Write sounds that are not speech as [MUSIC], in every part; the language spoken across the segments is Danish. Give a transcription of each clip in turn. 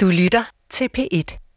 Du lytter til P1.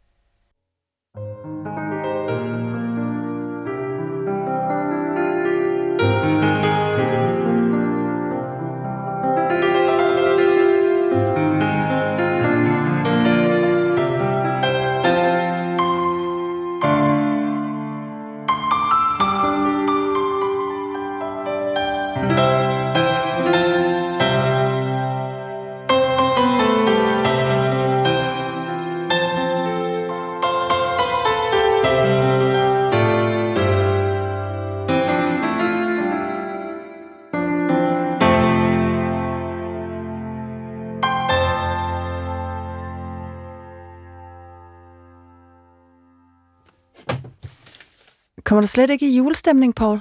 Kommer du slet ikke i julestemning, Paul?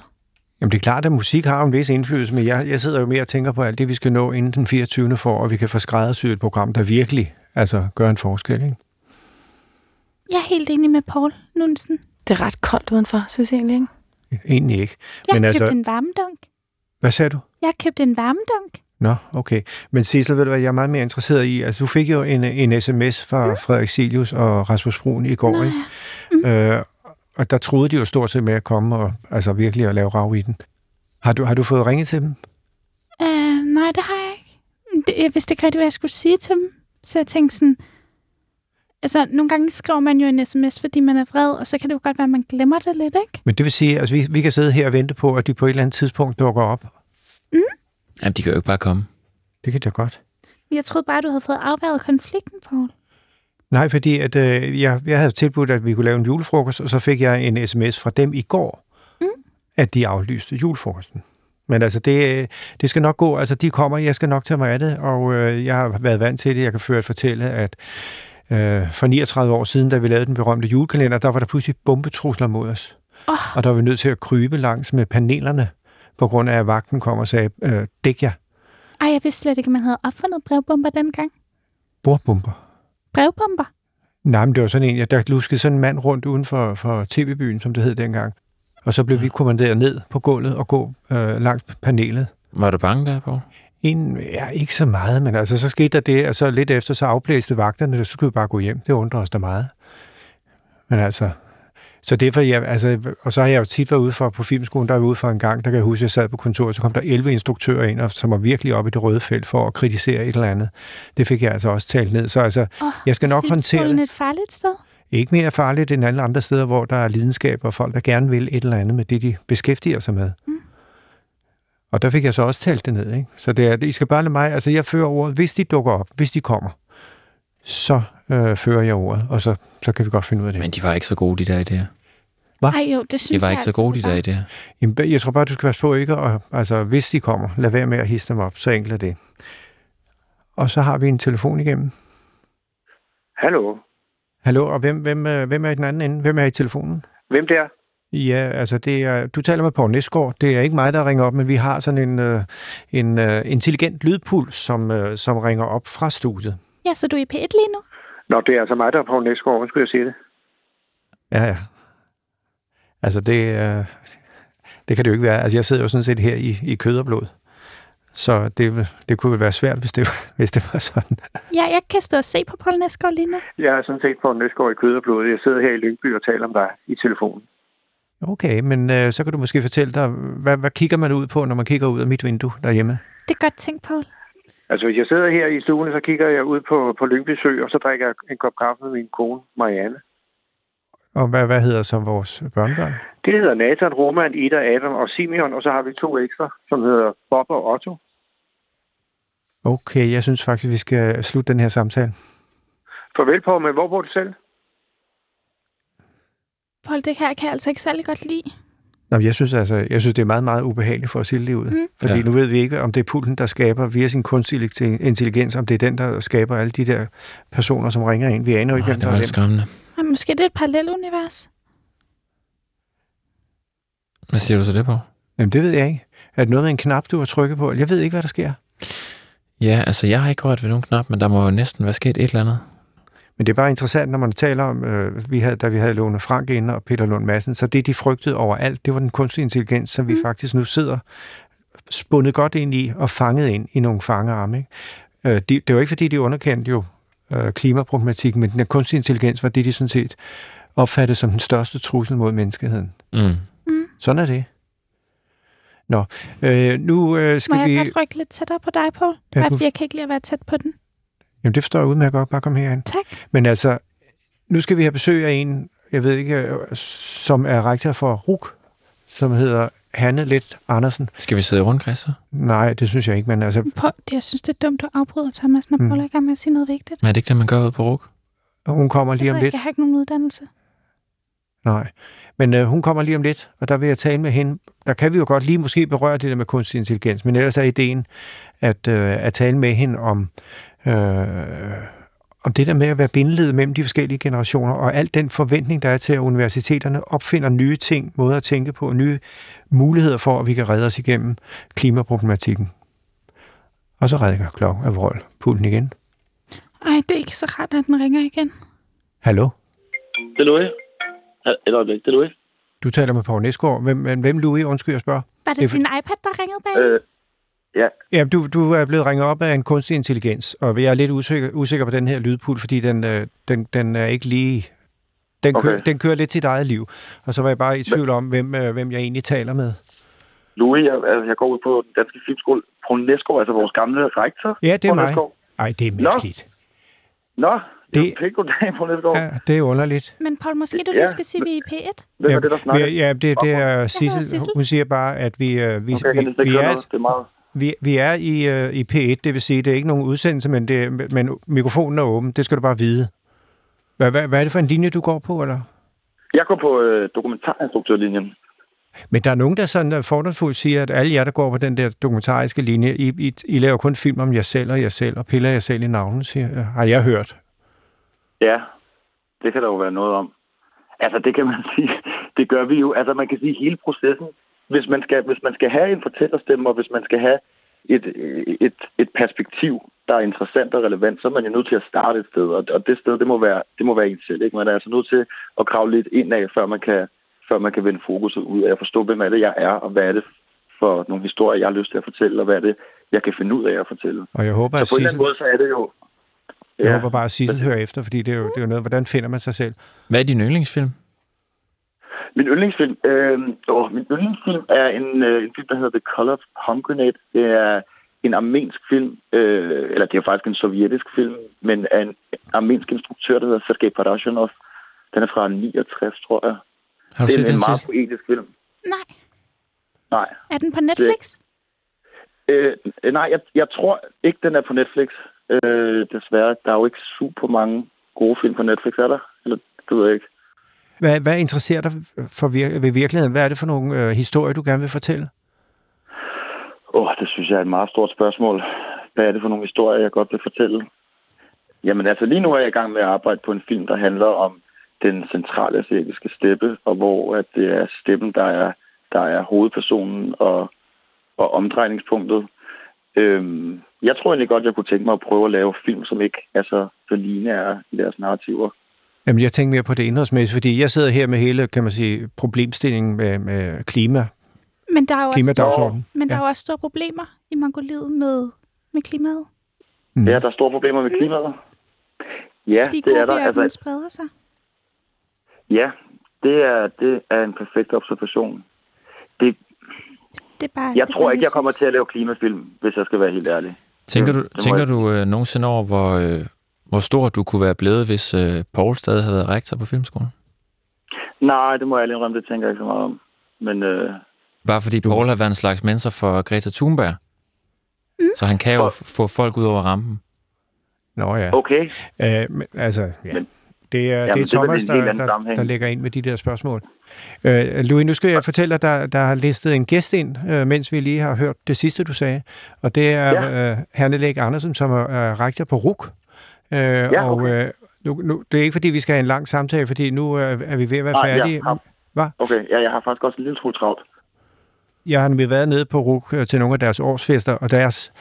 Jamen det er klart, at musik har en vis indflydelse, men jeg, jeg sidder jo mere og tænker på alt det, vi skal nå inden den 24. for, og vi kan få skræddersyet et program, der virkelig altså, gør en forskel. Ikke? Jeg er helt enig med Paul Nunsen. Det er ret koldt udenfor, synes jeg egentlig, ikke? Egentlig ikke. Jeg men har altså, købt en varmedunk. hvad sagde du? Jeg har købt en varmedunk. Nå, okay. Men Sissel, ved du hvad, jeg er meget mere interesseret i, altså du fik jo en, en sms fra mm. Frederik Silius og Rasmus Brun i går, Nå, ikke? Mm. Øh, og der troede de jo stort set med at komme og altså virkelig at lave rav i den. Har du, har du fået ringet til dem? Uh, nej, det har jeg ikke. Det, jeg vidste ikke rigtig, hvad jeg skulle sige til dem. Så jeg tænkte sådan... Altså, nogle gange skriver man jo en sms, fordi man er vred, og så kan det jo godt være, at man glemmer det lidt, ikke? Men det vil sige, at altså, vi, vi kan sidde her og vente på, at de på et eller andet tidspunkt dukker op. Jamen, de kan jo ikke bare komme. Det kan jeg godt. Jeg troede bare, du havde fået afværget konflikten, Paul. Nej, fordi at, øh, jeg, jeg havde tilbudt, at vi kunne lave en julefrokost, og så fik jeg en sms fra dem i går, Mm. at de aflyste julefrokosten. Men altså, det, øh, det skal nok gå. Altså, de kommer, jeg skal nok tage mig af det, og øh, jeg har været vant til det. Jeg kan ført fortælle, at øh, for 39 år siden, da vi lavede den berømte julekalender, der var der pludselig bombetrusler mod os. Åh. Og der var vi nødt til at krybe langs med panelerne, på grund af, at vagten kom og sagde, øh, dæk jer, Ej, jeg vidste slet ikke, at man havde opfundet brevbomber dengang. bordbomber. Brevbomber? Nej, men det var sådan en, der luskede sådan en mand rundt uden for, for tv-byen, som det hed dengang. Og så blev vi kommanderet ned på gulvet og gå øh, langs panelet. Var du bange der, Poul? En, ja, ikke så meget, men altså, så skete der det, og så lidt efter, så afblæste vagterne, så skulle vi bare gå hjem. Det undrer os da meget. Men altså, så derfor, jeg, altså, og så har jeg jo tit været ude for, på filmskolen, der var ude for en gang, der kan jeg huske, at jeg sad på kontoret, så kom der 11 instruktører ind, og, som var virkelig oppe i det røde felt for at kritisere et eller andet. Det fik jeg altså også talt ned. Så altså, Åh, jeg skal nok håndtere det. er et farligt sted. Ikke mere farligt end alle andre steder, hvor der er lidenskab og folk, der gerne vil et eller andet med det, de beskæftiger sig med. Mm. Og der fik jeg så også talt det ned. Ikke? Så det er, I skal bare lade mig, altså jeg fører ordet, hvis de dukker op, hvis de kommer, så øh, fører jeg ordet, og så, så kan vi godt finde ud af det. Men de var ikke så gode, de der idéer. Hva? Ej jo, det synes De var jeg ikke så altså, gode, de der idéer. Jamen, Jeg tror bare, du skal passe på ikke, og, altså hvis de kommer, lad være med at hisse dem op, så enkelt er det. Og så har vi en telefon igennem. Hallo. Hallo, og hvem, hvem, øh, hvem er i den anden ende? Hvem er i telefonen? Hvem der? Ja, altså det er, du taler med Poul Næsgaard. Det er ikke mig, der ringer op, men vi har sådan en, øh, en øh, intelligent lydpuls, som, som ringer op fra studiet. Ja, så du er i P1 lige nu? Nå, det er altså mig, der er på Næsgaard. Hvordan skulle jeg sige det? Ja, ja. Altså det, øh, det kan det jo ikke være. Altså jeg sidder jo sådan set her i, i kød og blod. Så det, det kunne vel være svært, hvis det, [LAUGHS] hvis det var sådan. Ja, jeg kan stå og se på Paul Næsgaard lige nu. Jeg er sådan set på Næsgaard i kød og blod. Jeg sidder her i Lyngby og taler om dig i telefonen. Okay, men øh, så kan du måske fortælle dig, hvad, hvad kigger man ud på, når man kigger ud af mit vindue derhjemme? Det er godt tænkt, Paul. Altså, hvis jeg sidder her i stuen, så kigger jeg ud på, på Lyngby Sø, og så drikker jeg en kop kaffe med min kone, Marianne. Og hvad, hvad hedder så vores børnebørn? Det hedder Nathan, Roman, Ida, Adam og Simeon, og så har vi to ekstra, som hedder Bob og Otto. Okay, jeg synes faktisk, vi skal slutte den her samtale. Farvel på, men hvor bor du selv? Paul, det her kan jeg altså ikke særlig godt lide. Nå, jeg synes altså, jeg synes, det er meget, meget ubehageligt for at sige det ud. Mm. Fordi Ja. nu ved vi ikke, om det er pulten, der skaber via sin kunstig intelligens, om det er den, der skaber alle de der personer, som ringer ind. Vi aner jo ikke, hvem det der er skræmmende. Men måske det er et parallelunivers. Hvad siger du så det på? Jamen, det ved jeg ikke. Er det noget med en knap, du har trykket på? Jeg ved ikke, hvad der sker. Ja, altså jeg har ikke rørt ved nogen knap, men der må jo næsten være sket et eller andet. Men det er bare interessant, når man taler om, øh, vi havde, da vi havde Lone Frank inde og Peter Lund Madsen, så det, de frygtede overalt, det var den kunstige intelligens, som vi Mm. faktisk nu sidder spundet godt ind i og fanget ind i nogle fangearme. Ikke? Øh, de, det var ikke, fordi de underkendte jo øh, klimaproblematikken, men den kunstige intelligens var det, de sådan set opfattede som den største trussel mod menneskeheden. Mm. Sådan er det. Nå, øh, nu øh, skal Må jeg vi... godt rykke lidt tættere på dig, Paul? Ja, du- jeg kan ikke lide at være tæt på den. Jamen, det forstår jeg udmærket godt. Bare kom herind. Tak. Men altså, nu skal vi have besøg af en, jeg ved ikke, øh, som er rektor for RUK, som hedder Hanne Let Andersen. Skal vi sidde rundkreds så? Nej, det synes jeg ikke, men altså, det, jeg synes, det er dumt, du afbryder Thomas, når Mm. Paul er i gang med at sige noget vigtigt. Men er det ikke det, man gør ud på RUK? hun kommer lige jeg, om ved lidt. jeg har ikke nogen uddannelse. Nej, men øh, hun kommer lige om lidt, og der vil jeg tale med hende. Der kan vi jo godt lige måske berøre det der med kunstig intelligens, men ellers er ideen at, øh, at tale med hende om, øh, om det der med at være bindeled mellem de forskellige generationer, og al den forventning, der er til, at universiteterne opfinder nye ting, måder at tænke på, nye muligheder for, at vi kan redde os igennem klimaproblematikken. Og så redder klokken af vold pulten igen. Ej, det er ikke så rart, at den ringer igen. Hallo? Det er Louis. Et øjeblik, det er Louis. Du taler med Poul Næsgaard. Hvem, hvem Louis? Undskyld, jeg spørger. Var Det er det for- din iPad, der ringede bag? Øh, ja, Ja, du, du er blevet ringet op af en kunstig intelligens, og jeg er lidt usikker, usikker på den her lydpult, fordi den, øh, den, den er ikke lige... Den, Okay. kører, den kører lidt sit eget liv. Og så var jeg bare i tvivl om, hvem, øh, hvem jeg egentlig taler med. Louis, jeg, altså, jeg går ud på den danske filmskole. Poul Næsgaard, altså vores gamle rektor. Ja, det er mig. Næsgaard. Ej, det er mærkeligt. Nå, det... Det- pænt goddag, Poul Næsgaard. Ja. Det er underligt. Men Paul, måske du Ja, lige skal sige, at vi er i P1? Hvem ja, er det, der snakker? ja, det, det er Sissel. Hun siger bare, at vi, øh, vi, Okay, vi, vi, er, noget. Det er meget... vi, vi er i, øh, i P1, det vil sige, det er ikke nogen udsendelse, men, det, men mikrofonen er åben. Det skal du bare vide. Hvad, hvad, hvad er det for en linje, du går på, eller? Jeg går på øh, dokumentarinstruktørlinjen. Men der er nogen, der sådan øh, fordomsfuldt siger, at alle jer, der går på den der dokumentariske linje, I, I, I laver kun film om jer selv og jer selv, og piller jer selv i navnet, siger, har jeg hørt. Ja, det kan der jo være noget om. Altså, det kan man [LAUGHS] sige. Det gør vi jo. Altså, man kan sige hele processen. Hvis man skal, hvis man skal have en fortællerstemme, og hvis man skal have et, et, et perspektiv, der er interessant og relevant, så er man jo nødt til at starte et sted. Og, og det sted, det må være, det må være en selv. Ikke? Man er altså nødt til at grave lidt ind af, før man kan, før man kan vende fokuset ud af at forstå, hvem er det, jeg er, og hvad er det for nogle historier, jeg har lyst til at fortælle, og hvad er det, jeg kan finde ud af at fortælle. Og jeg håber, at Så på en eller Sissel, anden måde, så er det jo... jeg håber bare, at Sissel hører efter, fordi det er, jo, det er jo noget, hvordan finder man sig selv? Hvad er din yndlingsfilm? Min yndlingsfilm, øh, åh, min yndlingsfilm er en, øh, en film, der hedder The Color of Pomegranate. Det er en armensk film, øh, eller det er faktisk en sovjetisk film, men af en armensk instruktør, der hedder Sergej Parashanov. Den er fra 69, tror jeg. Har du det er set en, den en meget poetisk film. Nej. Nej, Er den på Netflix? øh, nej jeg, jeg tror ikke, den er på Netflix. Øh, desværre, der er jo ikke super mange gode film på Netflix, er der? Eller, det ved jeg ikke. Hvad, hvad interesserer dig for vir- ved virkeligheden? Hvad er det for nogle øh, historier, du gerne vil fortælle? Åh, oh, det synes jeg er et meget stort spørgsmål. Hvad er det for nogle historier, jeg godt vil fortælle? Jamen altså, lige nu er jeg i gang med at arbejde på en film, der handler om den centrale asiatiske steppe, og hvor at det er steppen, der er, der er hovedpersonen og, og omdrejningspunktet. Øhm, jeg tror egentlig godt, jeg kunne tænke mig at prøve at lave film, som ikke er så, så lineære i deres narrativer. Jamen, jeg tænker mere på det indholdsmæssige, fordi jeg sidder her med hele, kan man sige, problemstillingen med, med klima, Men der er jo også, klimadagsordenen. men der Ja. er også store problemer i Mongoliet med, med klimaet. Mm. Ja, der er store problemer med klimaet. Ja, Fordi det er der. altså... Altså, spreder sig. ja, det er, det er en perfekt observation. Det, Det er bare, Jeg det tror bare ikke, jeg kommer til at lave klimafilm, hvis jeg skal være helt ærlig. Tænker du, det tænker jeg- du øh, nogensinde over, hvor, øh, hvor stor du kunne være blevet, hvis øh, Paul stadig havde været rektor på filmskolen? Nej, det må jeg lige indrømme, det tænker jeg ikke så meget om. Men øh, Bare fordi Paul har været en slags mentor for Greta Thunberg. Mm. Så han kan jo f- få folk ud over rampen. Nå ja. okay, Øh, men, altså, ja. Men- det er, Jamen, det det er er Thomas, en helt der, der, der lægger ind med de der spørgsmål. Øh, Louis, nu skal jeg fortælle dig, der, der har listet en gæst ind, øh, mens vi lige har hørt det sidste, du sagde. Og det er ja. øh, Herne Læg Andersen, som er øh, rektor på RUK. Øh, Ja, og okay. øh, nu, nu, det er ikke, fordi vi skal have en lang samtale, fordi nu øh, er vi ved at være Nej, ja, færdige. ja. Hvad? okay. Ja, jeg har faktisk også en lille smule travlt. Jeg har nemlig været nede på RUK øh, til nogle af deres årsfester, og deres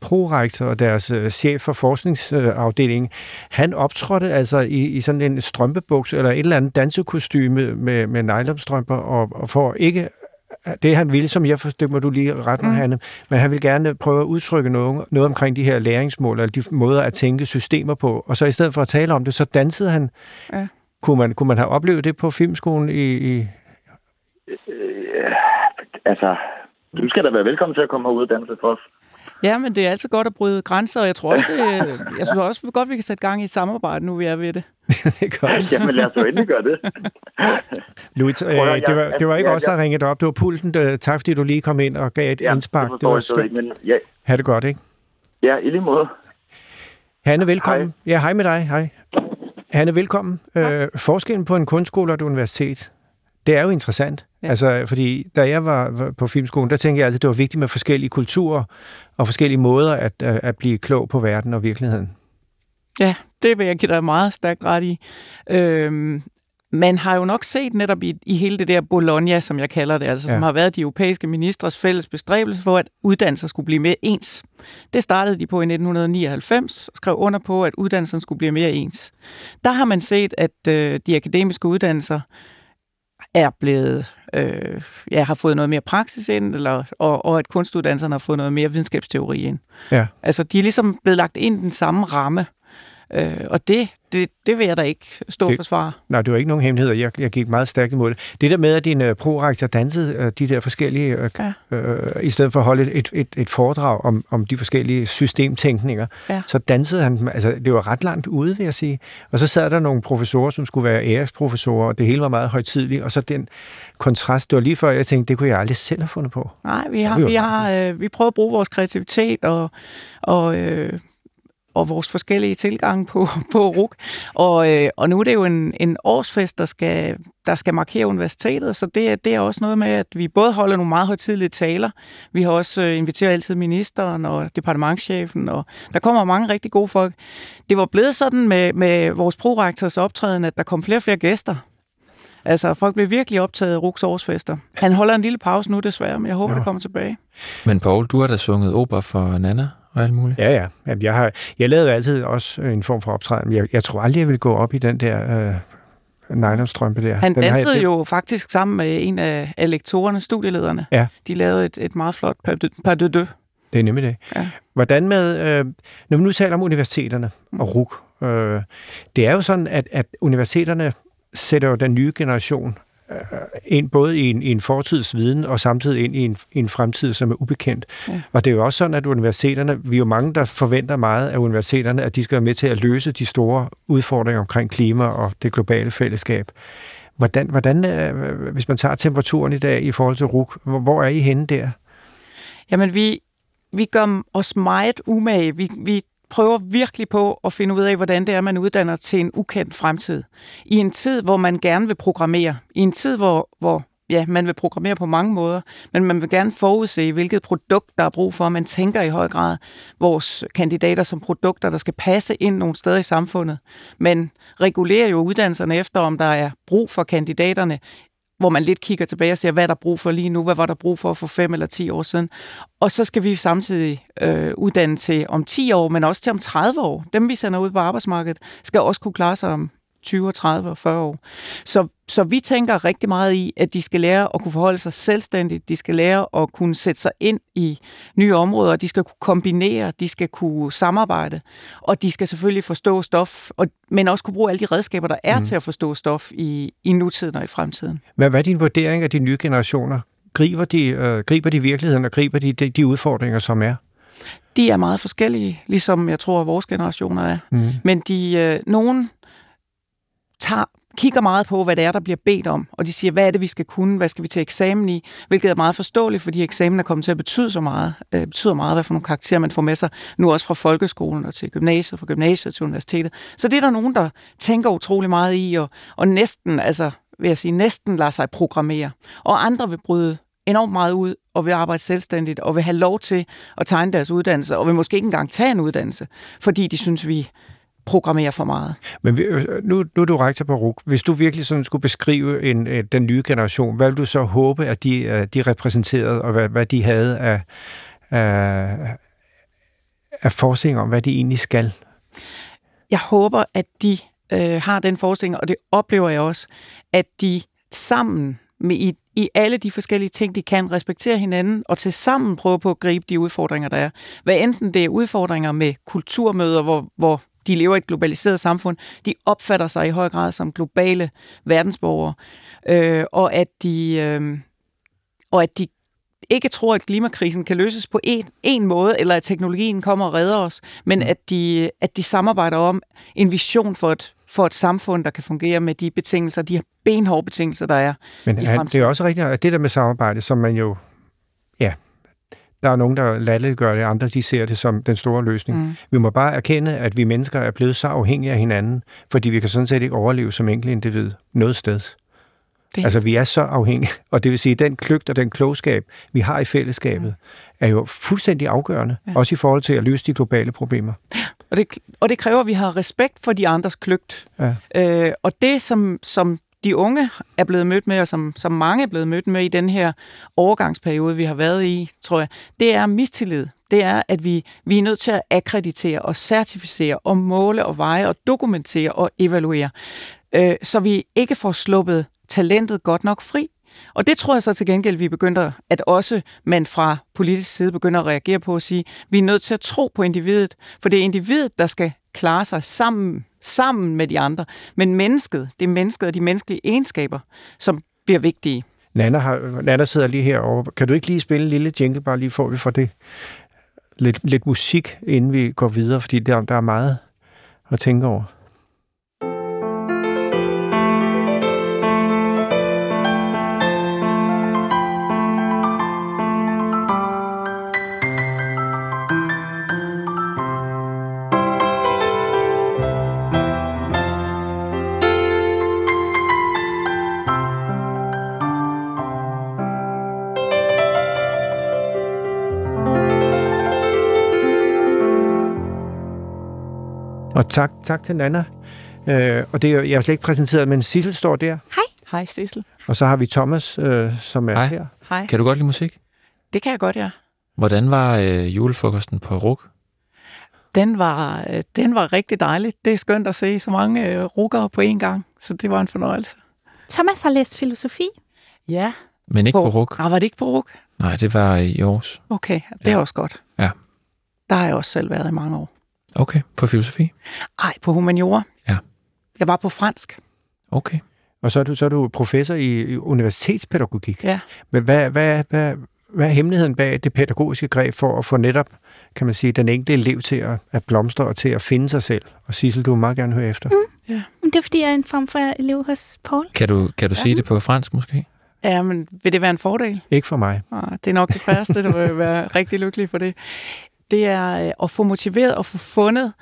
prorektor og deres øh, chef for forskningsafdelingen, han optrådte altså i, i sådan en strømpebuks eller et eller andet dansekostyme med, med nylonstrømper, og, og for ikke det han ville, som jeg forstår, må du lige ret mig, mm. Hanne, men han vil gerne prøve at udtrykke noget, noget omkring de her læringsmål, eller de måder at tænke systemer på, og så i stedet for at tale om det, så dansede han. Ja. Kunne, man, kunne man have oplevet det på filmskolen i... i... Øh, altså, du skal da være velkommen til at komme herud og danse for os. Ja, men det er altid godt at bryde grænser, og jeg tror også, det, [LAUGHS] jeg synes også godt, vi kan sætte gang i et samarbejde, nu vi er ved det. [LAUGHS] det er godt. Jamen lad os jo endelig gøre det. [LAUGHS] Louis, øh, det, var, det var ikke os, der ringede op. Det var pulten. Tak, fordi du lige kom ind og gav et ja, indspark. Det, det var skønt. Men, ja. Ha' det godt, ikke? Ja, i lige måde. Hanne, velkommen. Hej. Ja, hej med dig. Hej. Hanne, velkommen. Øh, forskellen på en kunstskole og et universitet, det er jo interessant. Ja. Altså, fordi da jeg var på filmskolen, der tænkte jeg altid, at det var vigtigt med forskellige kulturer og forskellige måder at, at blive klog på verden og virkeligheden. Ja, det vil jeg give dig meget stærkt ret i. Øhm, man har jo nok set netop i, i hele det der Bologna, som jeg kalder det, altså ja. som har været de europæiske ministres fælles bestræbelse for, at uddannelser skulle blive mere ens. Det startede de på i 1999 og skrev under på, at uddannelserne skulle blive mere ens. Der har man set, at øh, de akademiske uddannelser er blevet, øh, ja, har fået noget mere praksis ind, eller, og, og at kunstuddannelserne har fået noget mere videnskabsteori ind. Ja. Altså, de er ligesom blevet lagt ind i den samme ramme. Øh, og det, det, det vil jeg da ikke stå det, for svar. Nej, det var ikke nogen hemmelighed, jeg, jeg gik meget stærkt imod det. Det der med, at din uh, prorektor dansede uh, de der forskellige, uh, ja. uh, i stedet for at holde et, et, et foredrag om, om de forskellige systemtænkninger, ja. så dansede han, altså det var ret langt ude, vil jeg sige. Og så sad der nogle professorer, som skulle være æresprofessorer, og det hele var meget højtidligt, og så den kontrast, det var lige før, jeg tænkte, det kunne jeg aldrig selv have fundet på. Nej, vi har, vi, har øh, vi prøver at bruge vores kreativitet og, og øh, og vores forskellige tilgange på, [LAUGHS] på RUK. Og, øh, og nu er det jo en, en årsfest, der skal, der skal markere universitetet, så det, det er også noget med, at vi både holder nogle meget højtidlige taler, vi har også øh, inviteret altid ministeren og departementschefen, og der kommer mange rigtig gode folk. Det var blevet sådan med, med vores prorektors optræden, at der kom flere og flere gæster. Altså, folk blev virkelig optaget af Ruks årsfester. Han holder en lille pause nu desværre, men jeg håber, ja. det kommer tilbage. Men Paul, du har da sunget opera for Nana og alt muligt. Ja, ja. Jamen, jeg, har, jeg lavede altid også en form for optræden. Jeg, jeg tror aldrig, jeg ville gå op i den der... Øh, nylonstrømpe der. Han dansede jeg... jo faktisk sammen med en af, af lektorerne, studielederne. Ja. De lavede et, et meget flot pas de deux. Det er nemlig det. Ja. Hvordan med, øh, når vi nu taler om universiteterne og RUK, øh, det er jo sådan, at, at universiteterne sætter jo den nye generation Øh, ind både i en, i en fortidsviden og samtidig ind i en, i en fremtid, som er ubekendt. Ja. Og det er jo også sådan, at universiteterne, vi er jo mange, der forventer meget af universiteterne, at de skal være med til at løse de store udfordringer omkring klima og det globale fællesskab. Hvordan, hvordan øh, hvis man tager temperaturen i dag i forhold til RUK, hvor, hvor er I henne der? Jamen, vi, vi gør os meget umage. Vi, vi prøver virkelig på at finde ud af, hvordan det er, man uddanner til en ukendt fremtid. I en tid, hvor man gerne vil programmere. I en tid, hvor, hvor ja, man vil programmere på mange måder, men man vil gerne forudse, hvilket produkt, der er brug for. Man tænker i høj grad vores kandidater som produkter, der skal passe ind nogle steder i samfundet. Men regulerer jo uddannelserne efter, om der er brug for kandidaterne hvor man lidt kigger tilbage og ser, hvad der brug for lige nu, hvad var der brug for for fem eller ti år siden. Og så skal vi samtidig øh, uddanne til om 10 år, men også til om 30 år. Dem, vi sender ud på arbejdsmarkedet, skal også kunne klare sig om 20, 30 og 40 år. Så, så vi tænker rigtig meget i, at de skal lære at kunne forholde sig selvstændigt, de skal lære at kunne sætte sig ind i nye områder, de skal kunne kombinere, de skal kunne samarbejde, og de skal selvfølgelig forstå stof, og, men også kunne bruge alle de redskaber, der er mm. til at forstå stof i, i nutiden og i fremtiden. Hvad, hvad er din vurdering af de nye generationer? Griber de, øh, griber de virkeligheden, og griber de, de, de udfordringer, som er? De er meget forskellige, ligesom jeg tror, at vores generationer er. Mm. Men de, øh, nogen tager, kigger meget på, hvad det er, der bliver bedt om, og de siger, hvad er det, vi skal kunne, hvad skal vi til eksamen i, hvilket er meget forståeligt, fordi eksamen er kommet til at betyde så meget, øh, betyder meget, hvad for nogle karakterer man får med sig, nu også fra folkeskolen og til gymnasiet, fra gymnasiet til universitetet. Så det er der nogen, der tænker utrolig meget i, og, og næsten, altså vil jeg sige, næsten lader sig programmere. Og andre vil bryde enormt meget ud og vil arbejde selvstændigt og vil have lov til at tegne deres uddannelse og vil måske ikke engang tage en uddannelse, fordi de synes, vi programmere for meget. Men øh, nu, nu er du rektor på RUK. Hvis du virkelig sådan skulle beskrive en, øh, den nye generation, hvad vil du så håbe, at de, øh, de repræsenterede, og hvad, hvad de havde af, af, af forskning om, hvad de egentlig skal? Jeg håber, at de øh, har den forskning, og det oplever jeg også, at de sammen med i, i alle de forskellige ting, de kan respektere hinanden, og til sammen prøve på at gribe de udfordringer, der er. Hvad enten det er udfordringer med kulturmøder, hvor, hvor de lever i et globaliseret samfund, de opfatter sig i høj grad som globale verdensborgere, øh, og at de... Øh, og at de ikke tror, at klimakrisen kan løses på en, en måde, eller at teknologien kommer og redder os, men mm. at, de, at de samarbejder om en vision for et, for et samfund, der kan fungere med de betingelser, de benhårde betingelser, der er Men i fremtiden. det er også rigtigt, at det der med samarbejde, som man jo, ja, der er nogen, der latterliggør det, andre de ser det som den store løsning. Mm. Vi må bare erkende, at vi mennesker er blevet så afhængige af hinanden, fordi vi kan sådan set ikke overleve som enkelt individ noget sted. Det- Altså, vi er så afhængige, [LAUGHS] og det vil sige, at den kløgt og den klogskab, vi har i fællesskabet, er jo fuldstændig afgørende, ja. også i forhold til at løse de globale problemer. Og det, og det kræver, at vi har respekt for de andres kløgt. Ja. Øh, og det, som, som de unge er blevet mødt med, og som, som mange er blevet mødt med i den her overgangsperiode, vi har været i, tror jeg, det er mistillid. Det er, at vi, vi er nødt til at akkreditere og certificere og måle og veje og dokumentere og evaluere, øh, så vi ikke får sluppet talentet godt nok fri. Og det tror jeg så til gengæld, vi begynder, at også man fra politisk side begynder at reagere på at sige, vi er nødt til at tro på individet, for det er individet, der skal klare sig sammen, sammen med de andre. Men mennesket, det er mennesket og de menneskelige egenskaber, som bliver vigtige. Nana, har, Nana sidder lige herovre. Kan du ikke lige spille en lille jingle, bare lige for, vi får det lidt, lidt musik, inden vi går videre, fordi der, der er meget at tænke over. Og tak, tak til Nana. Øh, og det er, jeg har slet ikke præsenteret, men Sissel står der. Hej, Sissel. Og så har vi Thomas, øh, som er Hej. her. Hej. Kan du godt lide musik? Det kan jeg godt, ja. Hvordan var øh, julefrokosten på RUK? Den var, øh, den var rigtig dejlig. Det er skønt at se så mange øh, rukkere på én gang, så det var en fornøjelse. Thomas har læst filosofi. Ja. Men ikke på, på RUK? Ah, var det ikke på RUK? Nej, det var i Aarhus. Okay, det er Ja. også godt. Ja. Der har jeg også selv været i mange år. Okay, på filosofi? Ej, på humaniora. Ja. Jeg var på fransk. Okay. Og så er du, så er du professor i, i universitetspædagogik. Ja. Men hvad, hvad, hvad, hvad er hemmeligheden bag det pædagogiske greb for at få netop, kan man sige, den enkelte elev til at, at blomstre og til at finde sig selv? Og Sissel, du vil meget gerne høre efter. Mm. Men det er, fordi jeg er en form for elev hos Paul. Kan du, kan du sige det på fransk måske? Ja, men vil det være en fordel? Ikke for mig. Nej, det er nok det færreste, der vil være rigtig lykkelig for det. Det er øh, at få motiveret og få fundet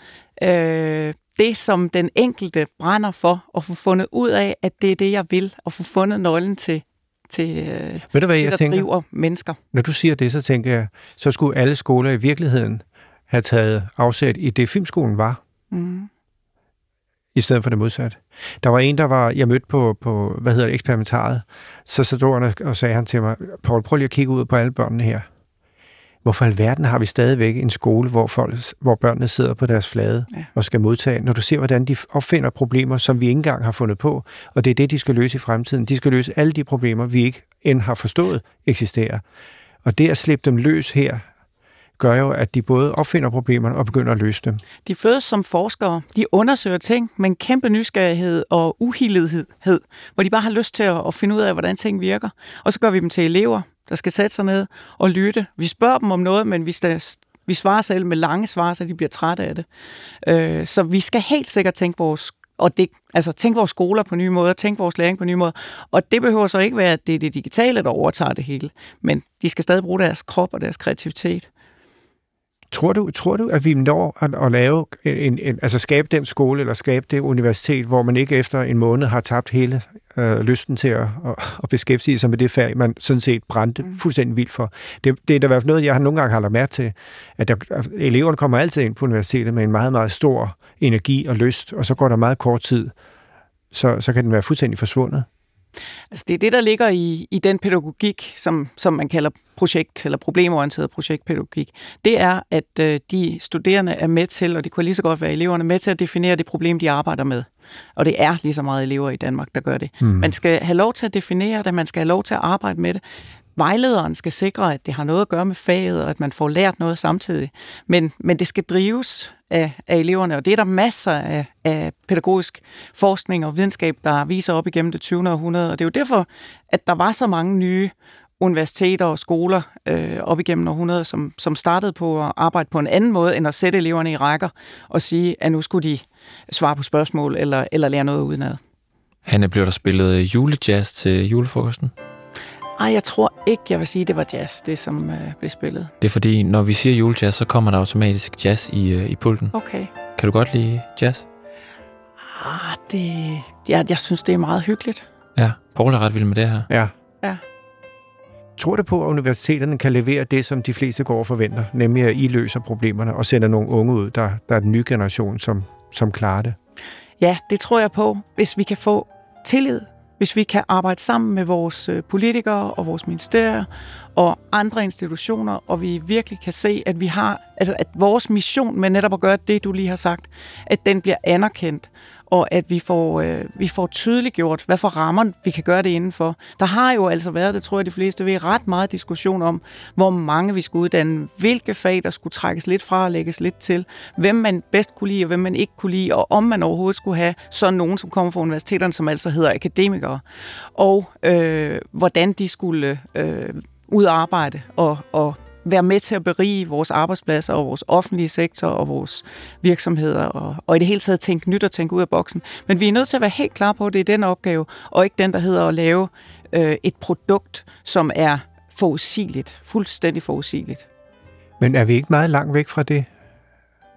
øh, det, som den enkelte brænder for, og få fundet ud af, at det er det, jeg vil, og få fundet nøglen til, til øh, Ved du hvad, det, jeg der tænker? driver mennesker. Når du siger det, så tænker jeg, så skulle alle skoler i virkeligheden have taget afsæt i det, filmskolen var, Mm. i stedet for det modsatte. Der var en, der var, jeg mødte på, på hvad hedder det, eksperimentaret, så så stod han og- og sagde han til mig, Paul, prøv lige at kigge ud på alle børnene her. Hvorfor i alverden har vi stadigvæk en skole, hvor, folk, hvor børnene sidder på deres flade Ja. og skal modtage, når du ser, hvordan de opfinder problemer, som vi ikke engang har fundet på, og det er det, de skal løse i fremtiden. De skal løse alle de problemer, vi ikke end har forstået eksisterer. Og det at slippe dem løs her, gør jo, at de både opfinder problemerne og begynder at løse dem. De fødes som forskere. De undersøger ting med en kæmpe nysgerrighed og uhildethed, hvor de bare har lyst til at finde ud af, hvordan ting virker. Og så gør vi dem til elever, der skal sætte sig ned og lytte. Vi spørger dem om noget, men vi, skal, vi svarer selv med lange svar, så de bliver trætte af det. Øh, så vi skal helt sikkert tænke vores og det, altså tænke vores skoler på nye måder, tænke vores læring på nye måder. Og det behøver så ikke være, at det er det digitale, der overtager det hele. Men de skal stadig bruge deres krop og deres kreativitet. Tror du, tror du, at vi når at, at lave en, en, altså skabe den skole eller skabe det universitet, hvor man ikke efter en måned har tabt hele øh, lysten til at, at, at beskæftige sig med det fag, man sådan set brændte mm. fuldstændig vildt for. Det, det er da i hvert fald noget, jeg har nogle gange har lagt mærke til, at der, at eleverne kommer altid ind på universitetet med en meget, meget stor energi og lyst, og så går der meget kort tid, så, så kan den være fuldstændig forsvundet. Altså det er det, der ligger i, i den pædagogik, som, som man kalder projekt- eller problemorienteret projektpædagogik. Det er, at øh, de studerende er med til, og det kunne lige så godt være eleverne, med til at definere det problem, de arbejder med. Og det er lige så meget elever i Danmark, der gør det. Mm. Man skal have lov til at definere det, man skal have lov til at arbejde med det. Vejlederen skal sikre, at det har noget at gøre med faget, og at man får lært noget samtidig. Men, men det skal drives af, af eleverne, og det er der masser af, af pædagogisk forskning og videnskab, der viser op igennem det 20. århundrede. Og det er jo derfor, at der var så mange nye universiteter og skoler øh, op igennem århundreder, som, som startede på at arbejde på en anden måde, end at sætte eleverne i rækker og sige, at nu skulle de svare på spørgsmål eller, eller lære noget udenad. Hanne, blev der spillet julejazz til julefrokosten? Ej, jeg tror ikke, jeg vil sige, at det var jazz, det som øh, blev spillet. Det er fordi, når vi siger julejazz, så kommer der automatisk jazz i, øh, i pulten. Okay. Kan du godt lide jazz? Ah, det, ja, jeg synes, det er meget hyggeligt. Ja, Paul er ret vild med det her. Ja. Ja. Tror du på, at universiteterne kan levere det, som de fleste går og forventer, nemlig at I løser problemerne og sender nogle unge ud, der, der er den nye generation, som, som klarer det? Ja, det tror jeg på, hvis vi kan få tillid, hvis vi kan arbejde sammen med vores øh, politikere og vores ministerier og andre institutioner, og vi virkelig kan se, at vi har, altså at vores mission med netop at gøre det, du lige har sagt, at den bliver anerkendt, og at vi får, øh, vi får tydeliggjort, hvad for rammer vi kan gøre det indenfor. Der har jo altså været, det tror jeg de fleste ved, ret meget diskussion om, hvor mange vi skulle uddanne, hvilke fag, der skulle trækkes lidt fra og lægges lidt til, hvem man bedst kunne lide og hvem man ikke kunne lide, og om man overhovedet skulle have sådan nogen, som kommer fra universiteterne, som altså hedder akademikere, og øh, hvordan de skulle øh, udarbejde og, og være med til at berige vores arbejdspladser og vores offentlige sektor og vores virksomheder, og, og i det hele taget tænke nyt og tænke ud af boksen. Men vi er nødt til at være helt klar på, at det er den opgave, og ikke den, der hedder at lave øh, et produkt, som er forudsigeligt, fuldstændig forudsigeligt. Men er vi ikke meget langt væk fra det,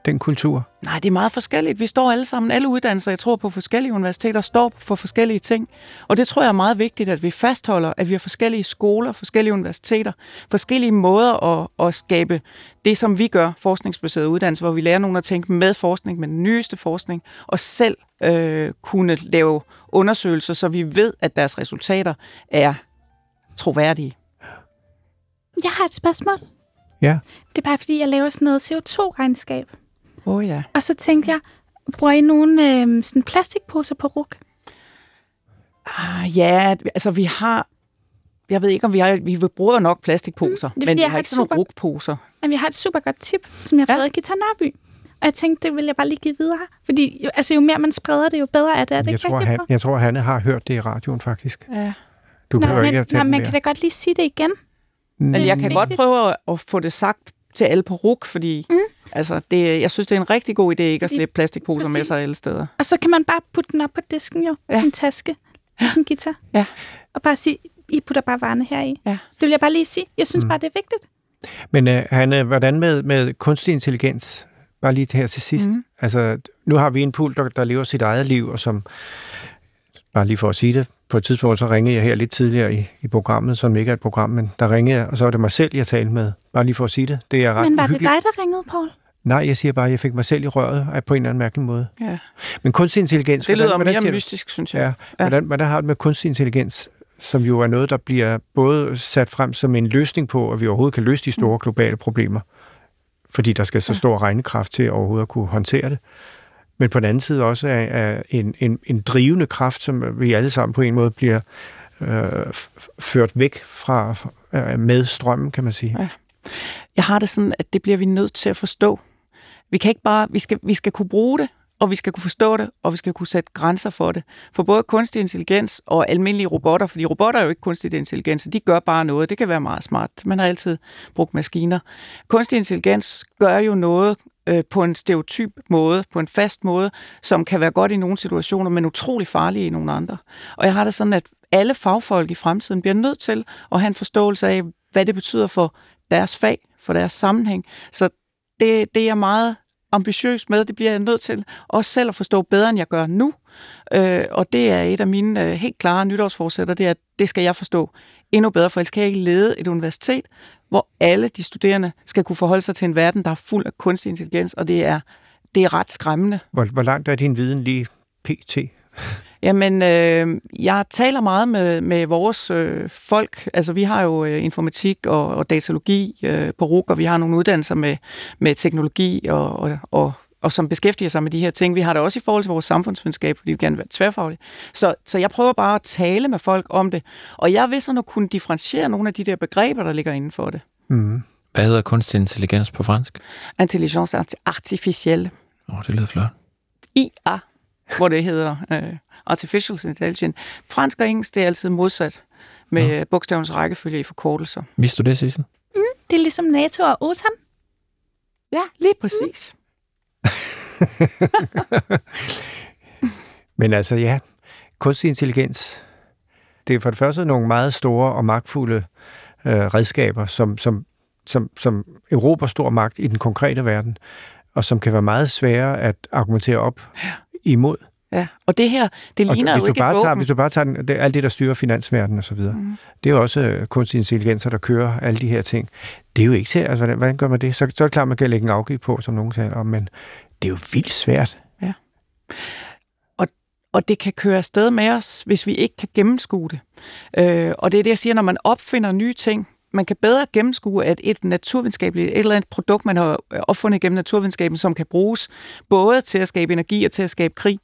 den kultur? Nej, det er meget forskelligt. Vi står alle sammen, alle uddannelser, jeg tror på forskellige universiteter, står for forskellige ting. Og det tror jeg er meget vigtigt, at vi fastholder, at vi har forskellige skoler, forskellige universiteter, forskellige måder at, at skabe det, som vi gør, forskningsbaseret uddannelse, hvor vi lærer nogen at tænke med forskning, med den nyeste forskning, og selv øh, kunne lave undersøgelser, så vi ved, at deres resultater er troværdige. Jeg har et spørgsmål. Ja. Det er bare, fordi jeg laver sådan noget CO2-regnskab. Oh, ja. Og så tænkte jeg, bruger I nogle øh, sådan plastikposer på RUK? Ah, ja, altså vi har... Jeg ved ikke, om vi har... Vi bruger nok plastikposer, Mm, det men vi jeg har har ikke sådan nogle rugposer. Jamen, jeg har et super godt tip, som jeg har Ja. fået af Gita Nørby. Og jeg tænkte, det vil jeg bare lige give videre. Fordi jo, altså, jo mere man spreder det, jo bedre er det. Er det Jeg ikke tror, han, jeg tror, Hanne har hørt det i radioen, faktisk. Ja. Du Nå, men, ikke at den man mere. kan da godt lige sige det igen. Men jeg kan Mm. godt prøve at, at få det sagt til alle på RUK, fordi mm. altså, det, jeg synes, det er en rigtig god idé ikke at slippe plastikposer med præcis. sig alle steder. Og så kan man bare putte den op på disken jo, Ja. ja. sin taske, ligesom Gita. Ja. Og bare sige, I putter bare varerne her i. Ja. Det vil jeg bare lige sige. Jeg synes mm. bare, det er vigtigt. Men uh, Hanne, hvordan med, med kunstig intelligens? Bare lige til her til sidst. Mm. Altså, nu har vi en pult, der, der lever sit eget liv, og som, bare lige for at sige det, på et tidspunkt så ringede jeg her lidt tidligere i, i programmet, som ikke er et program, men der ringede jeg, og så var det mig selv, jeg talte med. Bare lige for at sige det. Det er ret Men var det uhyggeligt. dig, der ringede, Paul? Nej, jeg siger bare, at jeg fik mig selv i røret af- på en eller anden mærkelig måde. Ja. Men kunstig intelligens... Det lyder mere siger du- mystisk, synes jeg. Ja, ja. Hvordan, hvordan har det med kunstig intelligens, som jo er noget, der bliver både sat frem som en løsning på, at vi overhovedet kan løse de store globale problemer, fordi der skal så stor regnekraft til overhovedet at kunne håndtere det. Men på den anden side også er, er en, en, en drivende kraft, som vi alle sammen på en måde bliver øh, ført væk fra øh, med strømmen, kan man sige. Ja. Jeg har det sådan, at det bliver vi nødt til at forstå. Vi kan ikke bare, vi skal, vi skal kunne bruge det, og vi skal kunne forstå det, og vi skal kunne sætte grænser for det. For både kunstig intelligens og almindelige robotter, fordi robotter er jo ikke kunstig intelligens, de gør bare noget. Det kan være meget smart. Man har altid brugt maskiner. Kunstig intelligens gør jo noget øh, på en stereotyp måde, på en fast måde, som kan være godt i nogle situationer, men utrolig farlige i nogle andre. Og jeg har det sådan, at alle fagfolk i fremtiden bliver nødt til at have en forståelse af, hvad det betyder for deres fag, for deres sammenhæng. Så det, det er jeg meget ambitiøs med, det bliver jeg nødt til også selv at forstå bedre, end jeg gør nu. Øh, og det er et af mine øh, helt klare nytårsforsætter, det er, at det skal jeg forstå endnu bedre, for ellers kan jeg ikke lede et universitet, hvor alle de studerende skal kunne forholde sig til en verden, der er fuld af kunstig intelligens, og det er, det er ret skræmmende. Hvor, hvor langt er din viden lige pt? Jamen, øh, jeg taler meget med, med vores øh, folk. Altså, vi har jo øh, informatik og, og datalogi øh, på RUK, og vi har nogle uddannelser med, med teknologi og, og, og og som beskæftiger sig med de her ting. Vi har det også i forhold til vores samfundsvidenskab, fordi vi gerne vil være tværfaglige. Så, så jeg prøver bare at tale med folk om det. Og jeg vil sådan at kunne differentiere nogle af de der begreber, der ligger inden for det. Mm. Hvad hedder kunstig intelligens på fransk? Intelligence artificielle. Åh, oh, det lyder flot. IA, hvor det hedder uh, Artificial Intelligence. Fransk og engelsk, det er altid modsat med ja. bogstavernes rækkefølge i forkortelser. Vidste du det, Sissel? Mm, det er ligesom NATO og OTAN. Ja, lige præcis. [LAUGHS] Men altså ja, kunstig intelligens, det er for det første nogle meget store og magtfulde øh, redskaber, som, som, som, som Europas stor magt i den konkrete verden, og som kan være meget svære at argumentere op ja. imod. Ja, og det her, det ligner og jo ikke bare et tager. Hvis du bare tager den, det, alt det, der styrer finansverdenen og så videre, mm. det er jo også øh, kunstig intelligenser, der kører alle de her ting. Det er jo ikke til, altså hvordan, hvordan gør man det? Så, så er det klart, man kan lægge en afgift på, som nogen taler om, men det er jo vildt svært. Ja. Og, og det kan køre afsted med os, hvis vi ikke kan gennemskue det. Øh, og det er det, jeg siger, når man opfinder nye ting, man kan bedre gennemskue, at et naturvidenskabeligt, et eller andet produkt, man har øh, opfundet gennem naturvidenskaben, som kan bruges både til at skabe energi og til at skabe krig.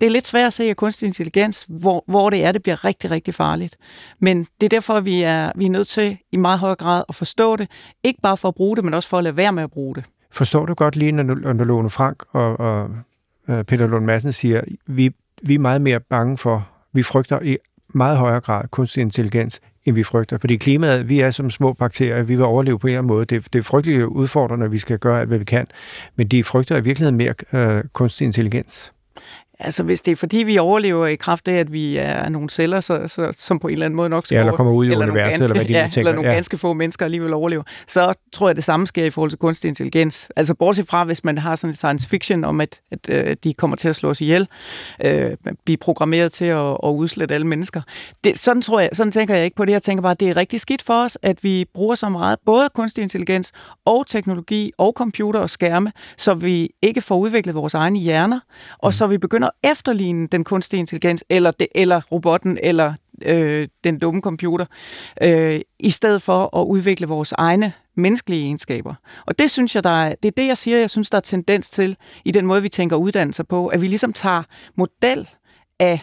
Det er lidt svært at se af kunstig intelligens, hvor, hvor det er, det bliver rigtig, rigtig farligt. Men det er derfor, vi er, vi er nødt til i meget høj grad at forstå det. Ikke bare for at bruge det, men også for at lade være med at bruge det. Forstår du godt lige, når, når Lone Frank og, og øh, Peter Lund Madsen siger, vi, vi er meget mere bange for, vi frygter i meget højere grad kunstig intelligens, end vi frygter. Fordi klimaet, vi er som små bakterier, vi vil overleve på en eller anden måde. Det, det er frygteligt udfordrende, at vi skal gøre alt, hvad vi kan. Men de frygter i virkeligheden mere øh, kunstig intelligens. Altså, hvis det er fordi, vi overlever i kraft af, at vi er nogle celler, så, så, som på en eller anden måde nok skal ja, eller kommer ud i eller universet, ganske, eller hvad de [LAUGHS] ja, tænker. eller nogle ja. ganske få mennesker alligevel overlever, så tror jeg, det samme sker i forhold til kunstig intelligens. Altså, bortset fra, hvis man har sådan en science fiction om, at, at øh, de kommer til at slå os ihjel, øh, blive programmeret til at, at udslette alle mennesker. Det, sådan, tror jeg, sådan tænker jeg ikke på det. Jeg tænker bare, at det er rigtig skidt for os, at vi bruger så meget både kunstig intelligens og teknologi og computer og skærme, så vi ikke får udviklet vores egne hjerner, og mm. så vi begynder at efterligne den kunstige intelligens, eller, det, eller robotten, eller øh, den dumme computer, øh, i stedet for at udvikle vores egne menneskelige egenskaber. Og det synes jeg, der er, det er det, jeg siger, jeg synes, der er tendens til, i den måde, vi tænker uddannelser på, at vi ligesom tager model af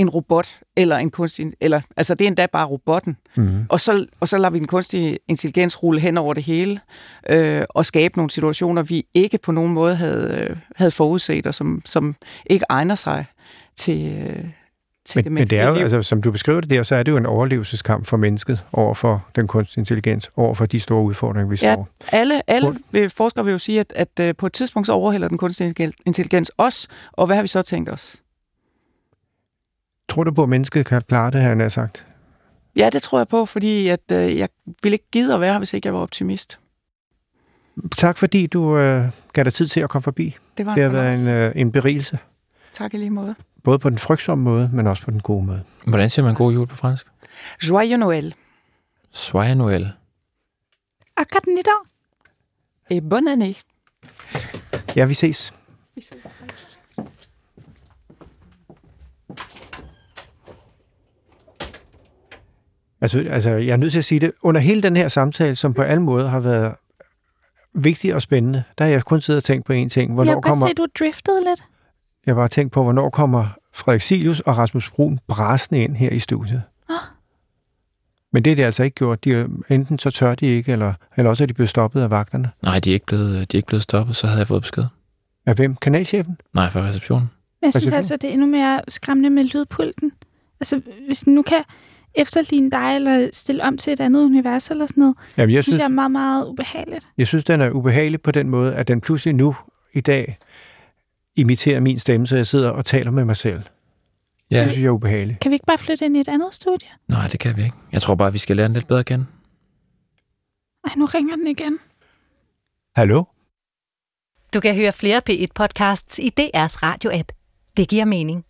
en robot eller en kunstig, eller altså det er endda bare robotten, mm. og, så, og så lader vi en kunstig intelligens rulle hen over det hele, øh, og skabe nogle situationer, vi ikke på nogen måde havde, øh, havde forudset, og som, som ikke egner sig til, øh, til men, det men det er jo, liv. altså, som du beskriver det der, så er det jo en overlevelseskamp for mennesket over for den kunstige intelligens, over for de store udfordringer, vi Ja, står. alle, alle forskere vil jo sige, at, at øh, på et tidspunkt så overhælder den kunstige intelligens os, og hvad har vi så tænkt os? Tror du på, at mennesket kan klare det, han har sagt? Ja, det tror jeg på, fordi at, øh, jeg ville ikke gide at være her, hvis ikke jeg var optimist. Tak fordi du øh, gav dig tid til at komme forbi. Det, var det har været en, øh, en berigelse. Tak i lige måde. Både på den frygtsomme måde, men også på den gode måde. Hvordan siger man god jul på fransk? Joyeux Noël. Soyez Noël. Og godt nytår. Et bonne année. Ja, vi ses. Vi ses. Altså, altså, jeg er nødt til at sige det. Under hele den her samtale, som på alle måder har været vigtig og spændende, der har jeg kun siddet og tænkt på én ting. Hvornår jeg kan kommer, godt se, du driftede lidt. Jeg har bare tænkt på, hvornår kommer Frederik Silius og Rasmus Brun brasende ind her i studiet. Ah. Men det er det altså ikke gjort. De, er- enten så tør de ikke, eller, eller også er de blevet stoppet af vagterne. Nej, de er, ikke blevet, de er ikke blevet stoppet, så havde jeg fået besked. Af hvem? Kanalchefen? Nej, fra receptionen. Men jeg synes siger altså, det er endnu mere skræmmende med lydpulten. Altså, hvis den nu kan efterligne dig, eller stille om til et andet univers, eller sådan noget, Jamen, jeg synes synes, jeg er meget, meget ubehageligt. jeg synes, den er ubehagelig på den måde, at den pludselig nu i dag imiterer min stemme, så jeg sidder og taler med mig selv. Ja, Det synes jeg er ubehageligt. Kan vi ikke bare flytte ind i et andet studie? nej, det kan vi ikke. Jeg tror bare, vi skal lære den lidt bedre kende. Ej, nu ringer den igen. Hallo? Du kan høre flere P1-podcasts i DR's radio-app. Det giver mening.